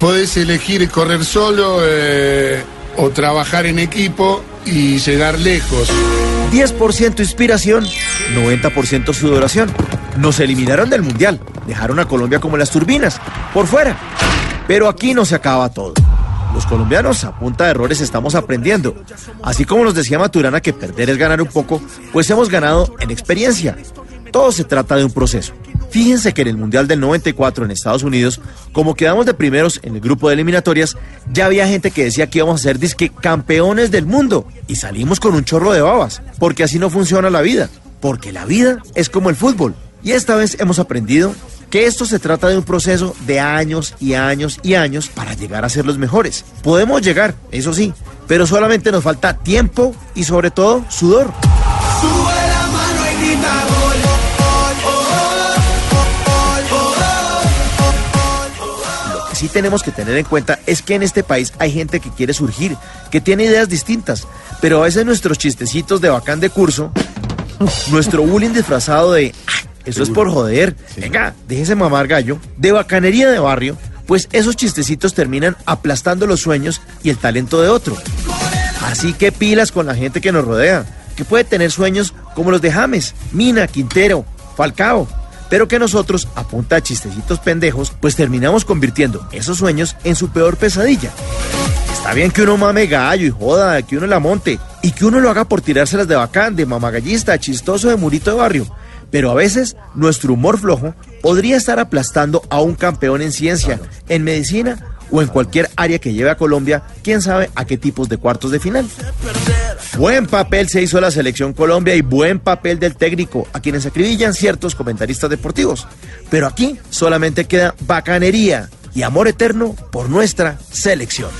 Podés elegir correr solo eh, o trabajar en equipo y llegar lejos. 10% inspiración, 90% sudoración. Nos eliminaron del Mundial, dejaron a Colombia como las turbinas, por fuera. Pero aquí no se acaba todo. Los colombianos a punta de errores estamos aprendiendo. Así como nos decía Maturana que perder es ganar un poco, pues hemos ganado en experiencia. Todo se trata de un proceso. Fíjense que en el Mundial del 94 en Estados Unidos, como quedamos de primeros en el grupo de eliminatorias, ya había gente que decía que íbamos a ser disque campeones del mundo y salimos con un chorro de babas, porque así no funciona la vida, porque la vida es como el fútbol. Y esta vez hemos aprendido que esto se trata de un proceso de años y años y años para llegar a ser los mejores. Podemos llegar, eso sí, pero solamente nos falta tiempo y sobre todo sudor. Sí tenemos que tener en cuenta es que en este país hay gente que quiere surgir, que tiene ideas distintas, pero a veces nuestros chistecitos de bacán de curso, nuestro bullying disfrazado de "Ah, eso es por joder, venga, déjese mamar gallo, de bacanería de barrio, pues esos chistecitos terminan aplastando los sueños y el talento de otro. Así que pilas con la gente que nos rodea, que puede tener sueños como los de James, Mina, Quintero, Falcao, pero que nosotros, a chistecitos pendejos, pues terminamos convirtiendo esos sueños en su peor pesadilla. Está bien que uno mame gallo y joda, que uno la monte, y que uno lo haga por tirárselas de bacán, de mamagallista, chistoso de murito de barrio. Pero a veces nuestro humor flojo podría estar aplastando a un campeón en ciencia, en medicina o en cualquier área que lleve a Colombia, quién sabe a qué tipos de cuartos de final. Buen papel se hizo la selección Colombia y buen papel del técnico, a quienes acribillan ciertos comentaristas deportivos. Pero aquí solamente queda bacanería y amor eterno por nuestra selección.